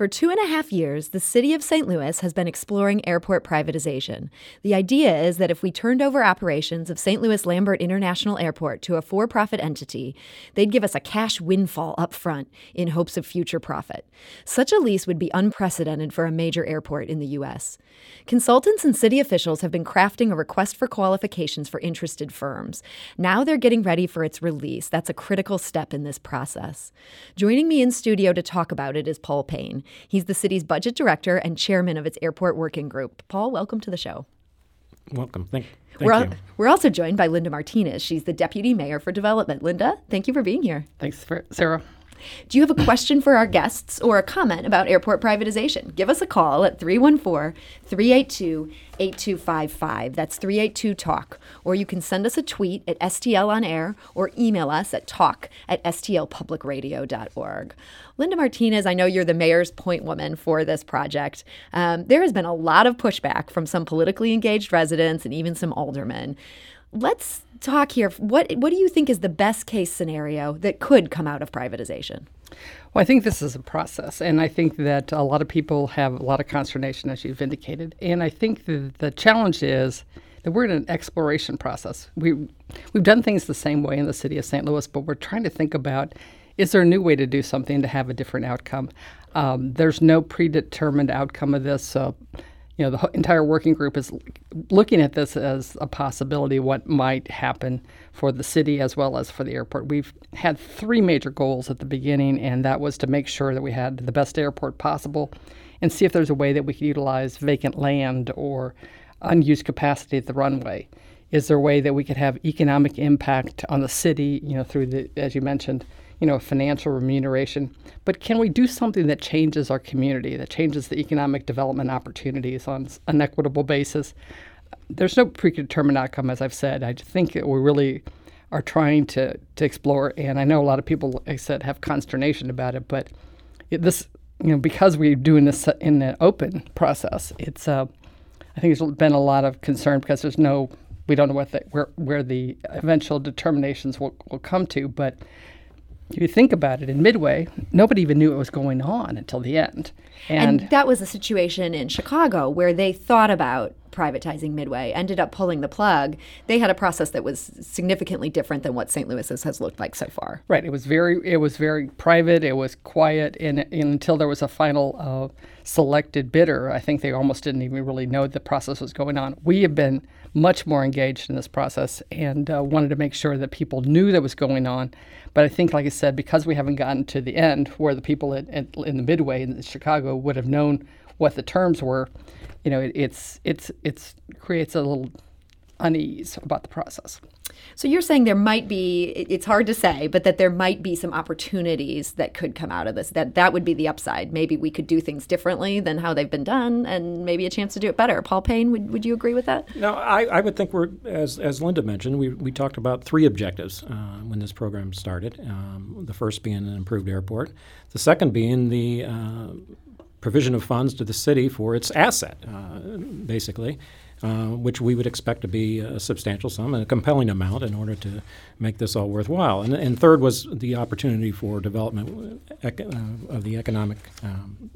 For two and a half years, the city of St. Louis has been exploring airport privatization. The idea is that if we turned over operations of St. Louis Lambert International Airport to a for profit entity, they'd give us a cash windfall up front in hopes of future profit. Such a lease would be unprecedented for a major airport in the U.S. Consultants and city officials have been crafting a request for qualifications for interested firms. Now they're getting ready for its release. That's a critical step in this process. Joining me in studio to talk about it is Paul Payne. He's the city's budget director and chairman of its airport working group. Paul, welcome to the show. Welcome. Thank, thank we're, you. Al- we're also joined by Linda Martinez. She's the deputy mayor for development. Linda, thank you for being here. Thanks, for, Sarah. Do you have a question for our guests or a comment about airport privatization? Give us a call at 314 382 8255. That's 382 Talk. Or you can send us a tweet at STL on air or email us at talk at stlpublicradio.org. Linda Martinez, I know you're the mayor's point woman for this project. Um, there has been a lot of pushback from some politically engaged residents and even some aldermen. Let's talk here. What what do you think is the best case scenario that could come out of privatization? Well, I think this is a process, and I think that a lot of people have a lot of consternation, as you've indicated. And I think the, the challenge is that we're in an exploration process. We we've done things the same way in the city of St. Louis, but we're trying to think about is there a new way to do something to have a different outcome. Um, there's no predetermined outcome of this. You know, the entire working group is looking at this as a possibility, what might happen for the city as well as for the airport. We've had three major goals at the beginning, and that was to make sure that we had the best airport possible and see if there's a way that we could utilize vacant land or unused capacity at the runway. Is there a way that we could have economic impact on the city, you know, through the, as you mentioned, you know, financial remuneration. But can we do something that changes our community, that changes the economic development opportunities on an equitable basis? There's no predetermined outcome, as I've said. I think we really are trying to, to explore, and I know a lot of people, like I said, have consternation about it, but it, this, you know, because we're doing this in an open process, it's, uh, I think there's been a lot of concern because there's no, we don't know what the, where, where the eventual determinations will, will come to, but you think about it, in Midway, nobody even knew what was going on until the end. And, and, that was a situation in Chicago where they thought about privatizing Midway, ended up pulling the plug. They had a process that was significantly different than what St. Louis's has looked like so far. Right. It was very it was very private. It was quiet, and, and until there was a final uh, selected bidder, I think they almost didn't even really know the process was going on. We have been much more engaged in this process and uh, wanted to make sure that people knew that was going on but I think, like I said, because we haven't gotten to the end where the people at, at, in the midway in Chicago would have known what the terms were, you know, it, it's it's it's creates a little unease about the process. So you're saying there might be it's hard to say, but that there might be some opportunities that could come out of this. That that would be the upside. Maybe we could do things differently than how they've been done and maybe a chance to do it better. Paul Payne, would, would you agree with that? No, I, I would think we're as as Linda mentioned, we, we talked about three objectives uh, when this program started. Um, the first being an improved airport, the second being the uh, provision of funds to the city for its asset, uh, basically. Uh, which we would expect to be a substantial sum and a compelling amount in order to make this all worthwhile. And, and third was the opportunity for development uh, of the economic um,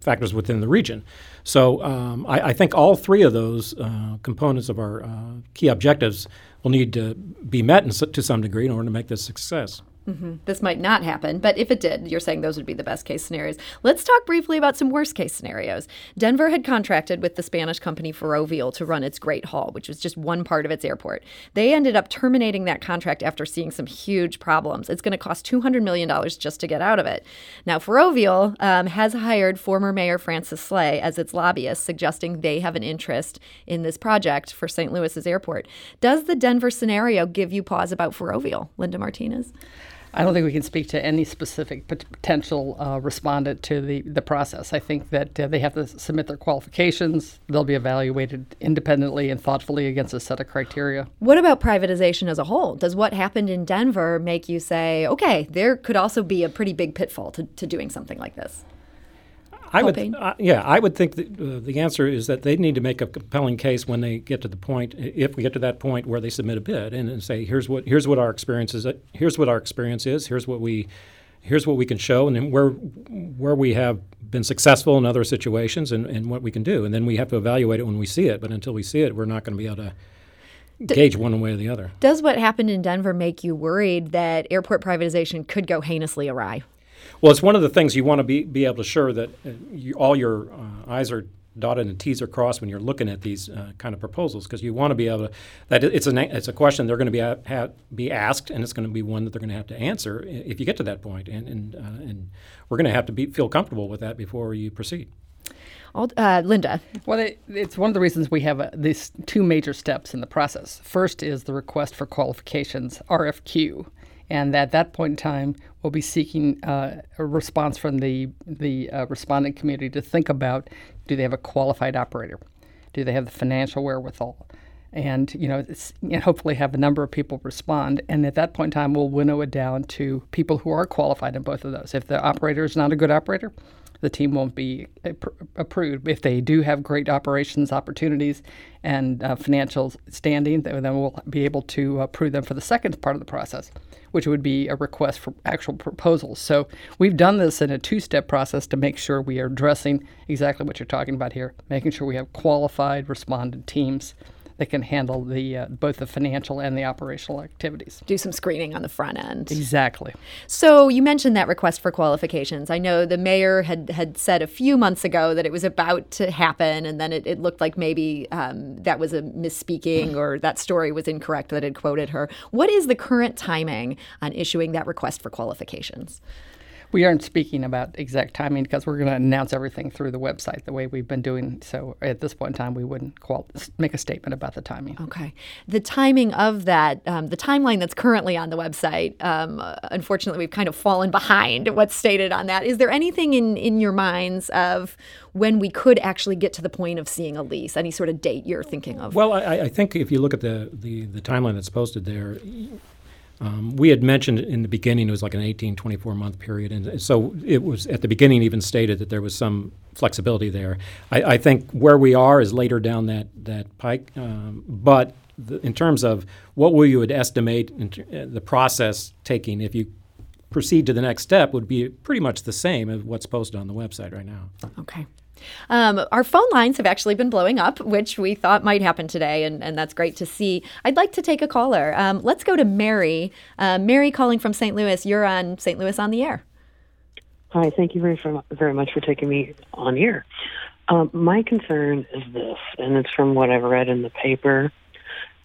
factors within the region. So um, I, I, think all three of those uh, components of our uh, key objectives will need to be met to some degree in order to make this success. Mm-hmm. This might not happen, but if it did, you're saying those would be the best case scenarios. Let's talk briefly about some worst case scenarios. Denver had contracted with the Spanish company Ferrovial to run its Great Hall, which was just one part of its airport. They ended up terminating that contract after seeing some huge problems. It's going to cost $200 million just to get out of it. Now, Ferrovial um, has hired former Mayor Francis Slay as its lobbyist, suggesting they have an interest in this project for St. Louis's airport. Does the Denver scenario give you pause about Ferrovial, Linda Martinez? I don't think we can speak to any specific potential uh, respondent to the, the process. I think that uh, they have to submit their qualifications. They'll be evaluated independently and thoughtfully against a set of criteria. What about privatization as a whole? Does what happened in Denver make you say, okay, there could also be a pretty big pitfall to, to doing something like this? I would, uh, yeah, I would think that uh, the answer is that they need to make a compelling case when they get to the point, if we get to that point where they submit a bid and, and say, here's what here's what our experience is. Here's what our experience is. Here's what we here's what we can show, and then where where we have been successful in other situations, and, and what we can do, and then we have to evaluate it when we see it. But until we see it, we're not going to be able to gauge one way or the other. Does what happened in Denver make you worried that airport privatization could go heinously awry? Well, it's one of the things you want to be, be able to assure that uh, you, all your uh, I's are dotted and T's are crossed when you're looking at these uh, kind of proposals because you want to be able to that it's a it's a question they're going to be a, ha, be asked and it's going to be one that they're going to have to answer if you get to that point and and, uh, and we're going to have to be, feel comfortable with that before you proceed. Uh, Linda. Well, it, it's one of the reasons we have uh, these two major steps in the process. First is the request for qualifications, RFQ, and at that point in time, we'll be seeking uh, a response from the the uh, respondent community to think about: Do they have a qualified operator? Do they have the financial wherewithal? And you know, and hopefully have a number of people respond. And at that point in time, we'll winnow it down to people who are qualified in both of those. If the operator is not a good operator, the team won't be approved. If they do have great operations opportunities and uh, financial standing, then we'll be able to approve them for the second part of the process, which would be a request for actual proposals. So we've done this in a two step process to make sure we are addressing exactly what you're talking about here, making sure we have qualified respondent teams that can handle the uh, both the financial and the operational activities. Do some screening on the front end. Exactly. So you mentioned that request for qualifications. I know the mayor had had said a few months ago that it was about to happen, and then it, it looked like maybe um, that was a misspeaking or that story was incorrect that had quoted her. What is the current timing on issuing that request for qualifications? We aren't speaking about exact timing because we're going to announce everything through the website the way we've been doing. So at this point in time, we wouldn't qual- make a statement about the timing. Okay. The timing of that, um, the timeline that's currently on the website, um, unfortunately, we've kind of fallen behind what's stated on that. Is there anything in, in your minds of when we could actually get to the point of seeing a lease? Any sort of date you're thinking of? Well, I, I think if you look at the, the, the timeline that's posted there, um, we had mentioned in the beginning it was like an 18, 24 month period, and so it was at the beginning even stated that there was some flexibility there. I, I think where we are is later down that that pike, um, but the, in terms of what will you would estimate uh, the process taking if you proceed to the next step would be pretty much the same as what's posted on the website right now. Okay. Um, our phone lines have actually been blowing up, which we thought might happen today, and, and that's great to see. I'd like to take a caller. Um, let's go to Mary. Uh, Mary calling from St. Louis. You're on St. Louis on the air. Hi, thank you very, very much for taking me on here. Um, my concern is this, and it's from what I've read in the paper,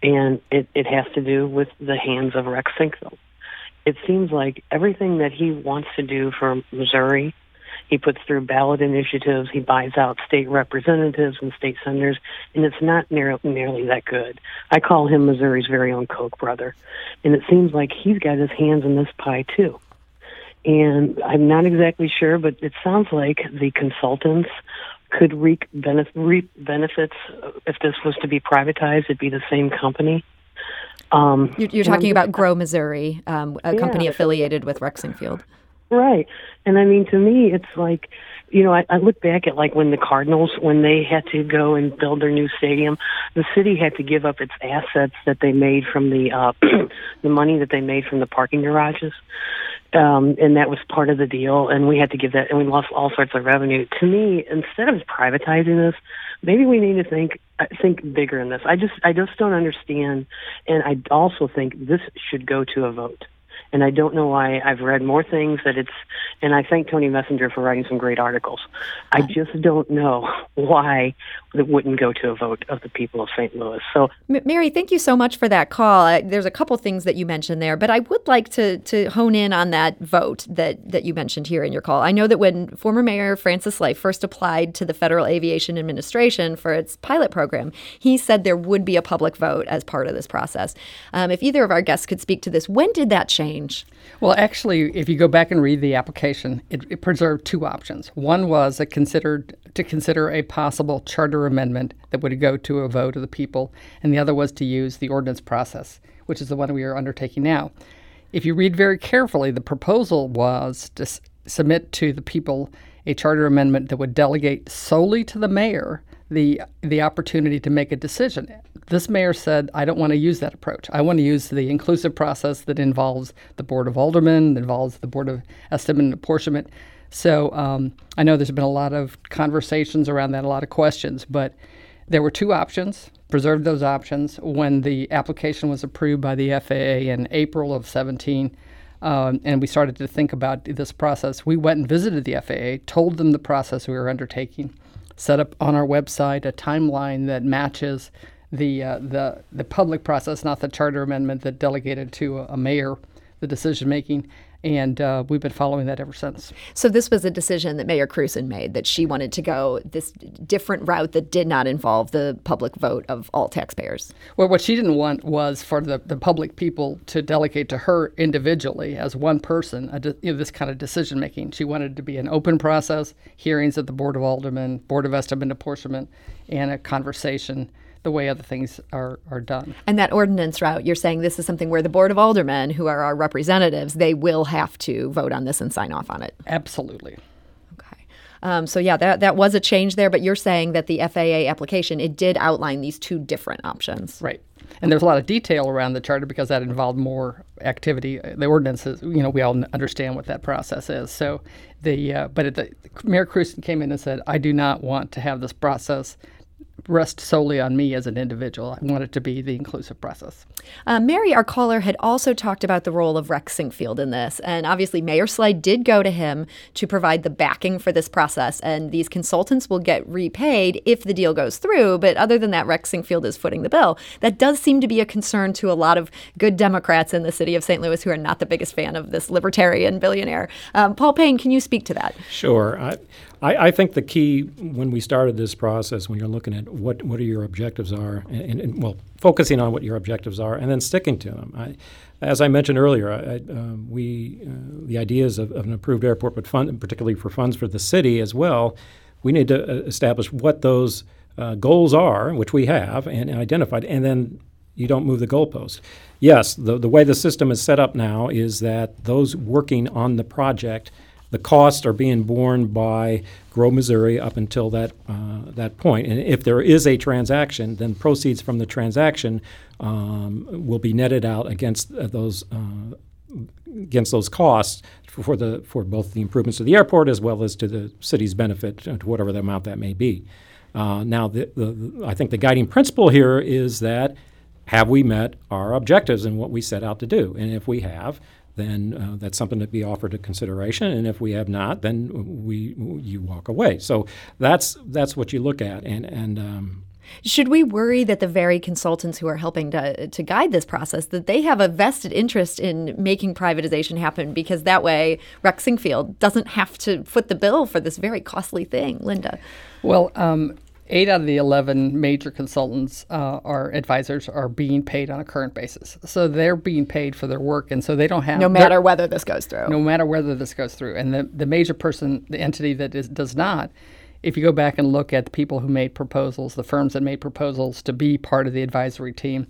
and it, it has to do with the hands of Rex Sinquefield. It seems like everything that he wants to do for Missouri he puts through ballot initiatives. He buys out state representatives and state senators, and it's not near, nearly that good. I call him Missouri's very own Koch brother, and it seems like he's got his hands in this pie too. And I'm not exactly sure, but it sounds like the consultants could reap, benef- reap benefits if this was to be privatized. It'd be the same company. Um, you're, you're talking about Grow Missouri, um, a yeah. company affiliated with Rex Sinquefield. Right. And I mean, to me, it's like, you know, I, I look back at like when the Cardinals, when they had to go and build their new stadium, the city had to give up its assets that they made from the, uh, the money that they made from the parking garages. Um, and that was part of the deal. And we had to give that, and we lost all sorts of revenue. To me, instead of privatizing this, maybe we need to think uh, think bigger in this. I just I just don't understand, and I also think this should go to a vote and I don't know why. I've read more things that it's, and I thank Tony Messenger for writing some great articles. I just don't know why it wouldn't go to a vote of the people of St. Louis. So, Mary, thank you so much for that call. There's a couple things that you mentioned there, but I would like to to hone in on that vote that that you mentioned here in your call. I know that when former Mayor Francis Slay first applied to the Federal Aviation Administration for its pilot program, he said there would be a public vote as part of this process. Um, if either of our guests could speak to this, when did that change? Change? Well, actually, if you go back and read the application, it, it preserved two options. One was considered to consider a possible charter amendment that would go to a vote of the people, and the other was to use the ordinance process, which is the one we are undertaking now. If you read very carefully, the proposal was to s- submit to the people a charter amendment that would delegate solely to the mayor the the opportunity to make a decision. This mayor said, "I don't want to use that approach. I want to use the inclusive process that involves the board of aldermen, that involves the board of estimate and apportionment." So um, I know there's been a lot of conversations around that, a lot of questions, but there were two options. Preserved those options when the application was approved by the FAA in April of 17. Um, and we started to think about this process. We went and visited the FAA, told them the process we were undertaking, set up on our website a timeline that matches the uh, the the public process, not the charter amendment that delegated to a, mayor the decision making, and uh, we've been following that ever since. So this was a decision that Mayor Krewson made that she wanted to go this different route that did not involve the public vote of all taxpayers. Well, what she didn't want was for the, the public people to delegate to her individually as one person de- you know, this kind of decision making. She wanted to be an open process, hearings at the Board of Aldermen, Board of Estimate and Apportionment, and a conversation the way other things are, are done. And that ordinance route, you're saying this is something where the Board of Aldermen, who are our representatives, they will have to vote on this and sign off on it. Absolutely. Okay. Um, so yeah, that that was a change there, but you're saying that the FAA application it did outline these two different options. Right. And there's a lot of detail around the charter because that involved more activity. The ordinances, you know, we all understand what that process is. So the uh, but the, Mayor Krewson came in and said, I do not want to have this process rest solely on me as an individual. I want it to be the inclusive process. Uh, Mary, our caller, had also talked about the role of Rex Sinquefield in this. And obviously, Mayor Slay did go to him to provide the backing for this process. And these consultants will get repaid if the deal goes through. But other than that, Rex Sinquefield is footing the bill. That does seem to be a concern to a lot of good Democrats in the city of St. Louis who are not the biggest fan of this libertarian billionaire. Um, Paul Payne, can you speak to that? Sure. I, I, I, think the key when we started this process, when you're looking at what, what are your objectives are, and, and, and well, focusing on what your objectives are, and then sticking to them. I, as I mentioned earlier, I, uh, we uh, the ideas of, of, an approved airport, but fund, particularly for funds for the city as well, we need to uh, establish what those uh, goals are, which we have and, and identified, and then you don't move the goalpost. Yes, the, the way the system is set up now is that those working on the project – the costs are being borne by Grow Missouri up until that uh, that point. And if there is a transaction, then proceeds from the transaction um, will be netted out against uh, those uh, against those costs for the for both the improvements to the airport as well as to the city's benefit to whatever the amount that may be. Uh, now, the, the, I think the guiding principle here is that have we met our objectives and what we set out to do? And if we have, then uh, that's something to be offered to consideration. And if we have not, then we you walk away. So that's that's what you look at. And and um, should we worry that the very consultants who are helping to, to guide this process that they have a vested interest in making privatization happen because that way Rex Sinquefield doesn't have to foot the bill for this very costly thing, Linda? Well, um, eight out of the 11 major consultants uh, our advisors are being paid on a current basis. So they're being paid for their work and so they don't have no matter whether this goes through. No matter whether this goes through. And the, the major person the entity that is, does not if you go back and look at the people who made proposals the firms that made proposals to be part of the advisory team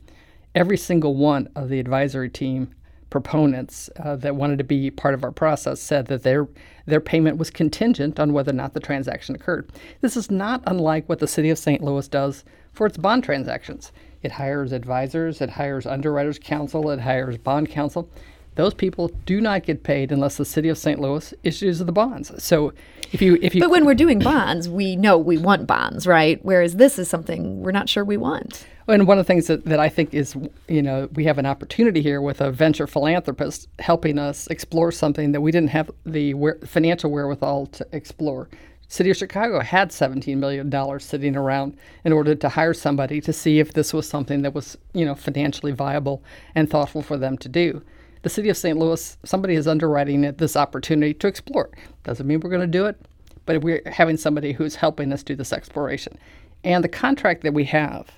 every single one of the advisory team proponents uh, that wanted to be part of our process said that their their payment was contingent on whether or not the transaction occurred. This is not unlike what the city of St. Louis does for its bond transactions. It hires advisors, it hires underwriters counsel, it hires bond counsel. Those people do not get paid unless the city of St. Louis issues the bonds. So, if you if you but when we're doing bonds, we know we want bonds, right? Whereas this is something we're not sure we want. And one of the things that, that I think is, you know, we have an opportunity here with a venture philanthropist helping us explore something that we didn't have the financial wherewithal to explore. City of Chicago had $17 million sitting around in order to hire somebody to see if this was something that was, you know, financially viable and thoughtful for them to do the city of St. Louis, somebody is underwriting it, this opportunity to explore. Doesn't mean we're going to do it, but we're having somebody who's helping us do this exploration. And the contract that we have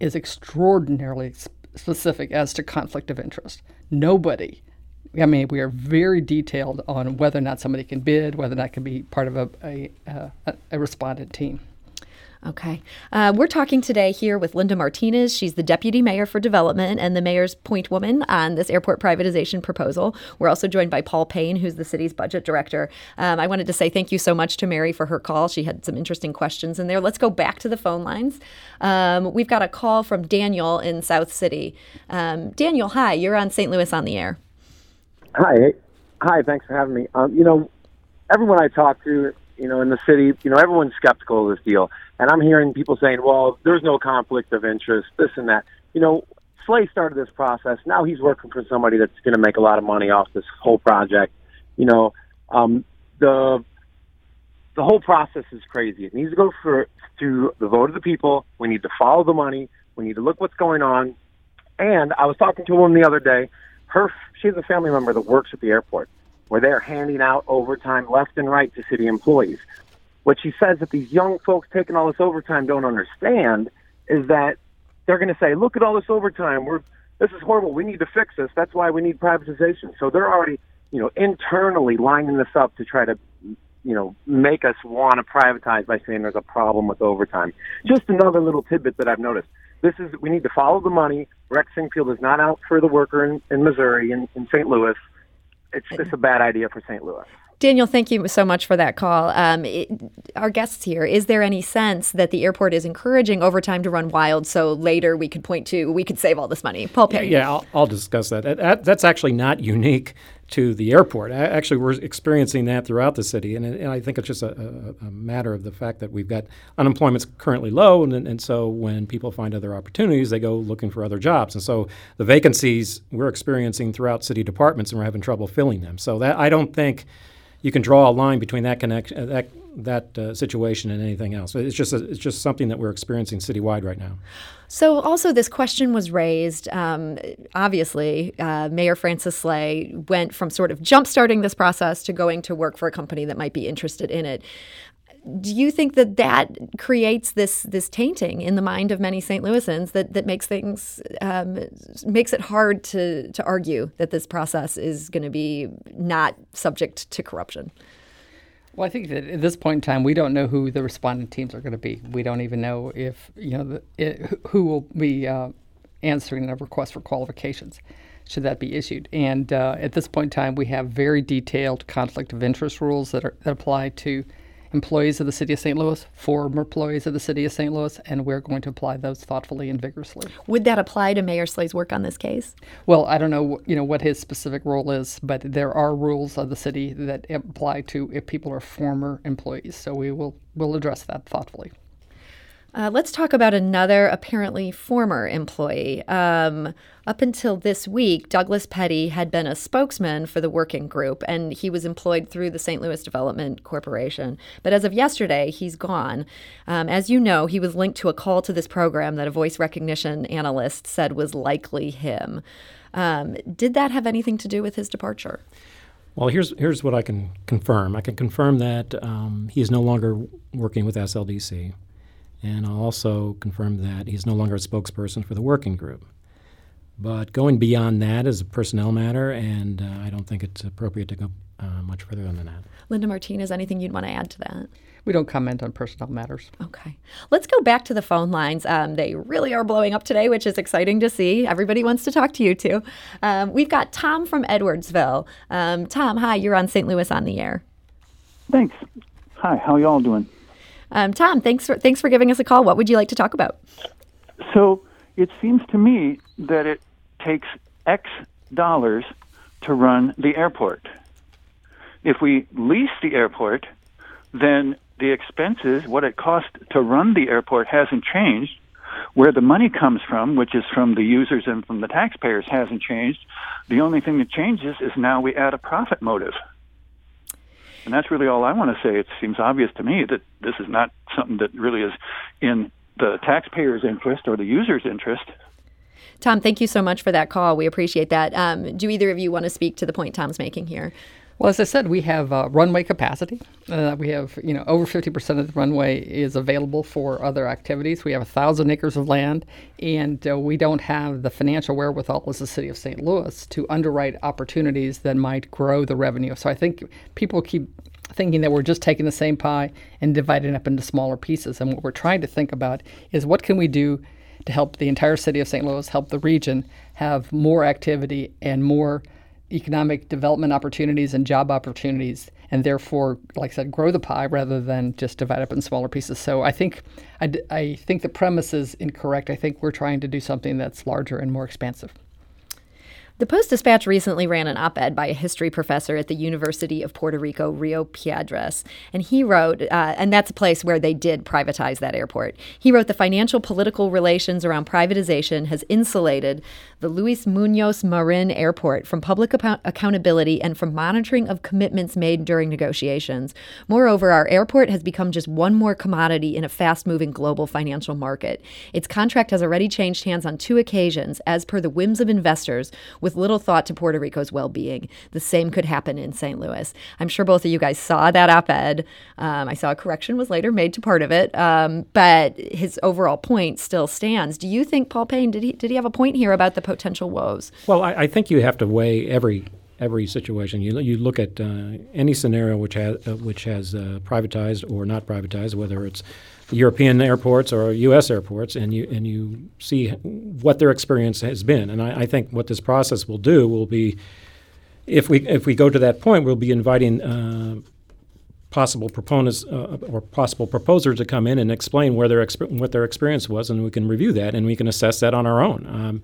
is extraordinarily specific as to conflict of interest. Nobody, I mean, we are very detailed on whether or not somebody can bid, whether or not can be part of a, a, uh, a, a respondent team. Okay. Uh, we're talking today here with Linda Martinez. She's the Deputy Mayor for Development and the Mayor's point woman on this airport privatization proposal. We're also joined by Paul Payne, who's the city's budget director. Um, I wanted to say thank you so much to Mary for her call. She had some interesting questions in there. Let's go back to the phone lines. Um, we've got a call from Daniel in South City. Um, Daniel, hi. You're on St. Louis on the air. Hi. Hi. Thanks for having me. Um, you know, everyone I talk to, you know, in the city, you know, everyone's skeptical of this deal. And I'm hearing people saying, well, there's no conflict of interest, this and that. You know, Slay started this process. Now he's working for somebody that's going to make a lot of money off this whole project. You know, um, the the whole process is crazy. It needs to go for to the vote of the people. We need to follow the money. We need to look what's going on. And I was talking to a woman the other day. Her she has a family member that works at the airport, where they are handing out overtime left and right to city employees. What she says that these young folks taking all this overtime don't understand is that they're going to say, "Look at all this overtime. We're this is horrible. We need to fix this. That's why we need privatization." So they're already, you know, internally lining this up to try to, you know, make us want to privatize by saying there's a problem with overtime. Just another little tidbit that I've noticed. This is we need to follow the money. Rex Sinquefield is not out for the worker in, in Missouri in, in St. Louis. It's just a bad idea for St. Louis. Daniel, thank you so much for that call. Um, it, our guests here, is there any sense that the airport is encouraging overtime to run wild so later we could point to, we could save all this money? Paul Payne. Yeah, yeah I'll, I'll, discuss that. That, that. That's actually not unique to the airport. Actually, we're experiencing that throughout the city, and, and I think it's just a, a, a, matter of the fact that we've got unemployment's currently low, and, and so when people find other opportunities, they go looking for other jobs, and so the vacancies we're experiencing throughout city departments, and we're having trouble filling them. So that I don't think you can draw a line between that connection, that that uh, situation and anything else. It's just a, it's just something that we're experiencing citywide right now. So, also, this question was raised. Um, obviously, uh, Mayor Francis Slay went from sort of jump-starting this process to going to work for a company that might be interested in it do you think that that creates this this tainting in the mind of many St. Louisans that that makes things um, makes it hard to to argue that this process is going to be not subject to corruption? Well, I think that at this point in time, we don't know who the respondent teams are going to be. We don't even know if you know the, it, who will be uh, answering a request for qualifications should that be issued. And uh, at this point in time, we have very detailed conflict of interest rules that, are, that apply to employees of the city of St. Louis, former employees of the city of St. Louis, and we're going to apply those thoughtfully and vigorously. Would that apply to Mayor Slay's work on this case? Well, I don't know, you know, what his specific role is, but there are rules of the city that apply to if people are former employees. So we will will address that thoughtfully. Uh, let's talk about another apparently former employee. Um, up until this week, Douglas Petty had been a spokesman for the working group, and he was employed through the St. Louis Development Corporation. But as of yesterday, he's gone. Um, as you know, he was linked to a call to this program that a voice recognition analyst said was likely him. Um, did that have anything to do with his departure? Well, here's here's what I can confirm. I can confirm that um, he is no longer working with SLDC. And I'll also confirm that he's no longer a spokesperson for the working group. But going beyond that is a personnel matter, and uh, I don't think it's appropriate to go uh, much further than that. Linda Martinez, anything you'd want to add to that? We don't comment on personnel matters. Okay. Let's go back to the phone lines. Um, they really are blowing up today, which is exciting to see. Everybody wants to talk to you, too. Um, we've got Tom from Edwardsville. Um, Tom, hi, you're on St. Louis on the air. Thanks. Hi, how y'all doing? Um, Tom, thanks for thanks for giving us a call. What would you like to talk about? So it seems to me that it takes X dollars to run the airport. If we lease the airport, then the expenses, what it costs to run the airport, hasn't changed. Where the money comes from, which is from the users and from the taxpayers, hasn't changed. The only thing that changes is now we add a profit motive. And that's really all I want to say. It seems obvious to me that this is not something that really is in the taxpayer's interest or the user's interest. Tom, thank you so much for that call. We appreciate that. Um, do either of you want to speak to the point Tom's making here? Well, as I said, we have uh, runway capacity. Uh, we have, you know, over 50% of the runway is available for other activities. We have a thousand acres of land, and uh, we don't have the financial wherewithal as the city of St. Louis to underwrite opportunities that might grow the revenue. So I think people keep thinking that we're just taking the same pie and dividing it up into smaller pieces. And what we're trying to think about is what can we do to help the entire city of St. Louis, help the region have more activity and more economic development opportunities and job opportunities, and therefore, like I said, grow the pie rather than just divide up in smaller pieces. So I think I, I think the premise is incorrect. I think we're trying to do something that's larger and more expansive. The Post Dispatch recently ran an op ed by a history professor at the University of Puerto Rico, Rio Piedras. And he wrote, uh, and that's a place where they did privatize that airport. He wrote the financial political relations around privatization has insulated the Luis Munoz Marin Airport from public account- accountability and from monitoring of commitments made during negotiations. Moreover, our airport has become just one more commodity in a fast moving global financial market. Its contract has already changed hands on two occasions, as per the whims of investors with little thought to Puerto Rico's well being. The same could happen in St. Louis. I'm sure both of you guys saw that op ed. Um, I saw a correction was later made to part of it, um, but his overall point still stands. Do you think, Paul Payne, did he, did he have a point here about the potential woes? Well, I, I think you have to weigh every every situation. You you look at uh, any scenario which has uh, which has uh, privatized or not privatized, whether it's European airports or U.S. airports, and you and you see what their experience has been. And I, I think what this process will do will be, if we if we go to that point, we'll be inviting. Uh, possible proponents uh, or possible proposers to come in and explain where their exp- what their experience was, and we can review that and we can assess that on our own. Um,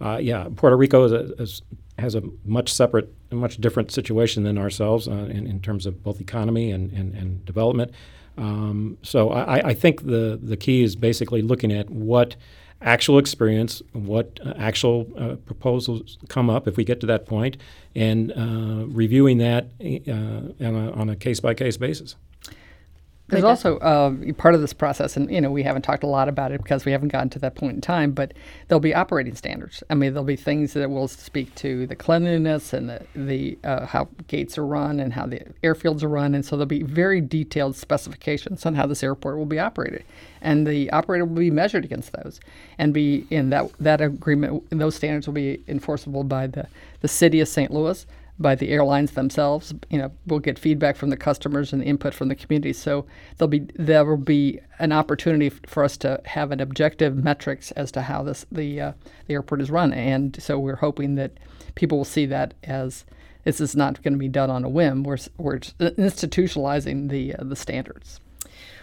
uh, yeah, Puerto Rico is a, is, has a much separate, a much different situation than ourselves uh, in, in, terms of both economy and, and, and development. Um, so I, I, think the the key is basically looking at what actual experience, what uh, actual uh, proposals come up if we get to that point, and uh, reviewing that uh, on a case by case basis. There's also uh, part of this process, and you know we haven't talked a lot about it because we haven't gotten to that point in time. But there'll be operating standards. I mean, there'll be things that will speak to the cleanliness and the, the uh, how gates are run and how the airfields are run, and so there'll be very detailed specifications on how this airport will be operated, and the operator will be measured against those, and be in that that agreement. Those standards will be enforceable by the the city of St. Louis by the airlines themselves. You know, we'll get feedback from the customers and the input from the community. So there'll be there will be an opportunity for us to have an objective metrics as to how this the uh, the airport is run. And so we're hoping that people will see that as this is not going to be done on a whim. We're we're institutionalizing the uh, the standards.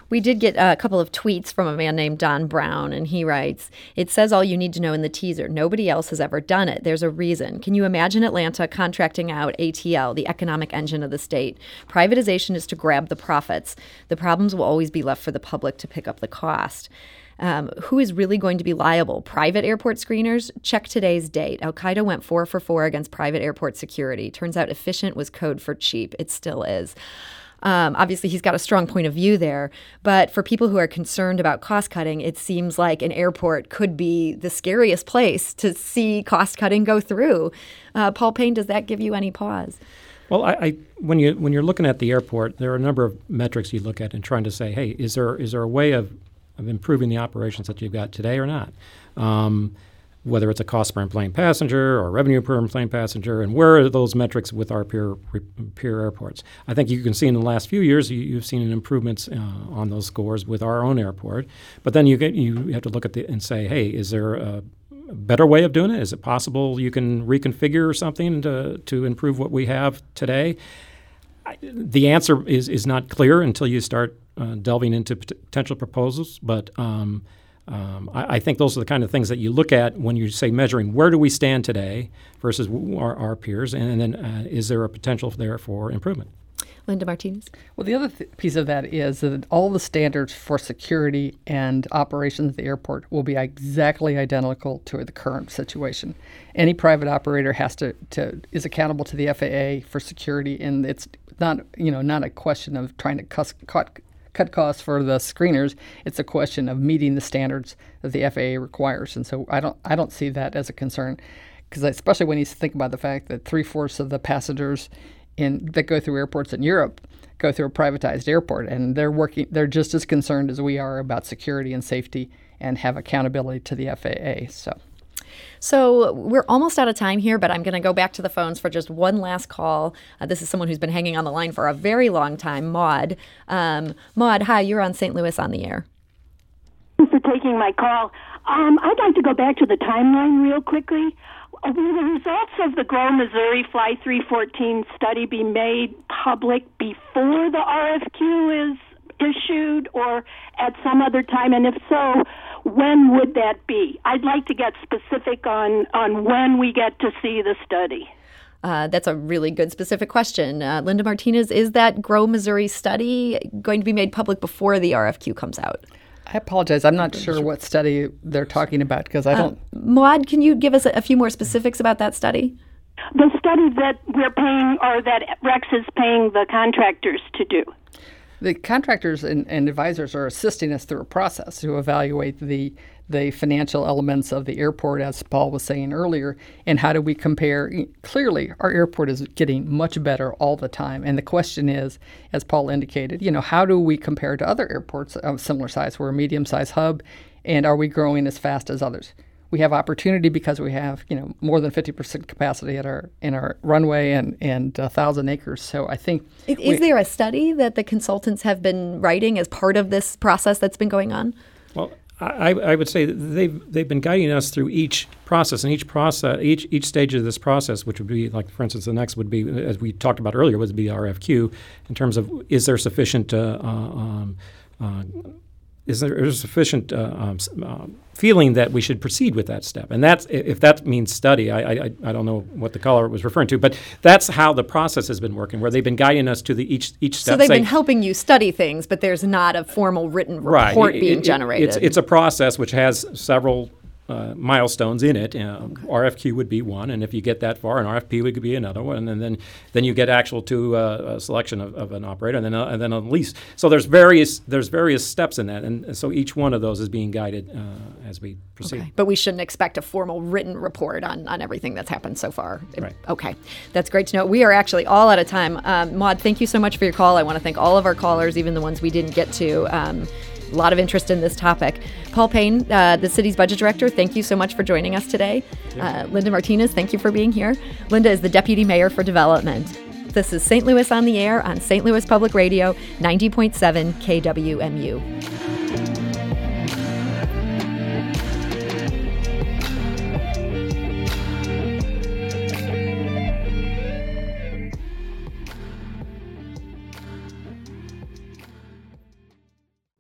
We did get a couple of tweets from a man named Don Brown, and he writes It says all you need to know in the teaser. Nobody else has ever done it. There's a reason. Can you imagine Atlanta contracting out ATL, the economic engine of the state? Privatization is to grab the profits. The problems will always be left for the public to pick up the cost. Um, who is really going to be liable? Private airport screeners? Check today's date. Al Qaeda went four for four against private airport security. Turns out efficient was code for cheap. It still is. Um, obviously, he's got a strong point of view there. But for people who are concerned about cost cutting, it seems like an airport could be the scariest place to see cost cutting go through. Uh, Paul Payne, does that give you any pause? Well, I, I, when you when you're looking at the airport, there are a number of metrics you look at and trying to say, hey, is there is there a way of, of improving the operations that you've got today or not? Um, whether it's a cost per plane passenger or revenue per plane passenger, and where are those metrics with our peer peer airports? I think you can see in the last few years you, have seen improvements uh, on those scores with our own airport. But then you get you have to look at the and say, hey, is there a, better way of doing it? Is it possible you can reconfigure something to to improve what we have today? The answer is is not clear until you start uh, delving into potential proposals, but um, um, I, I, think those are the kind of things that you look at when you say measuring where do we stand today versus our, our peers, and, and then uh, is there a potential there for improvement? Linda Martinez. Well, the other th- piece of that is that all the standards for security and operations at the airport will be exactly identical to the current situation. Any private operator has to, to is accountable to the FAA for security, and it's not you know not a question of trying to cuss, cut cut costs for the screeners. It's a question of meeting the standards that the FAA requires, and so I don't I don't see that as a concern, because especially when you think about the fact that three fourths of the passengers in that go through airports in Europe go through a privatized airport, and they're working they're just as concerned as we are about security and safety and have accountability to the FAA. So. So we're almost out of time here, but I'm going to go back to the phones for just one last call. Uh, this is someone who's been hanging on the line for a very long time, Maud. Um, Maud, hi, you're on St. Louis on the air. Thanks for taking my call. Um, I'd like to go back to the timeline real quickly. Will the results of the Grow Missouri Fly 314 study be made public before the RFQ is issued or at some other time? And if so, when would that be? I'd like to get specific on, on when we get to see the study. Uh, that's a really good specific question. Uh, Linda Martinez, is that Grow Missouri study going to be made public before the RFQ comes out? I apologize. I'm not sure what study they're talking about because I don't. Uh, Maud, can you give us a, a few more specifics about that study? The study that we're paying, or that Rex is paying the contractors to do. The contractors and, and advisors are assisting us through a process to evaluate the the financial elements of the airport, as Paul was saying earlier, and how do we compare? Clearly, our airport is getting much better all the time, and the question is, as Paul indicated, you know, how do we compare to other airports of similar size? We're a medium-sized hub, and are we growing as fast as others? We have opportunity because we have, you know, more than 50% capacity at our in our runway and and a thousand acres. So I think is, we, is there a study that the consultants have been writing as part of this process that's been going on? Well, I, I, would say they've they've been guiding us through each process, and each process, each each stage of this process, which would be like, for instance, the next would be, as we talked about earlier, would be RFQ in terms of is there sufficient uh, uh, um, uh, is there a sufficient uh, um, uh, feeling that we should proceed with that step? And that's if that means study. I, I, I don't know what the caller was referring to, but that's how the process has been working, where they've been guiding us to the each each step. So they've been helping you study things, but there's not a formal written report right. being it, generated. It's, it's a process which has several uh, milestones in it. Um, okay. RFQ would be one, and if you get that far, an RFP would be another one, and then then you get actual to uh, a selection of, of, an operator, and then uh, and then a lease. So there's various there's various steps in that, and, so each one of those is being guided uh, as we proceed. Okay. But we shouldn't expect a formal written report on on everything that's happened so far. Right. Okay, that's great to know. We are actually all out of time. Um, Maud, thank you so much for your call. I want to thank all of our callers, even the ones we didn't get to. Um, a lot of interest in this topic. Paul Payne, uh, the city's budget director, thank you so much for joining us today. Uh, Linda Martinez, thank you for being here. Linda is the deputy mayor for development. This is St. Louis on the Air on St. Louis Public Radio, 90.7 KWMU.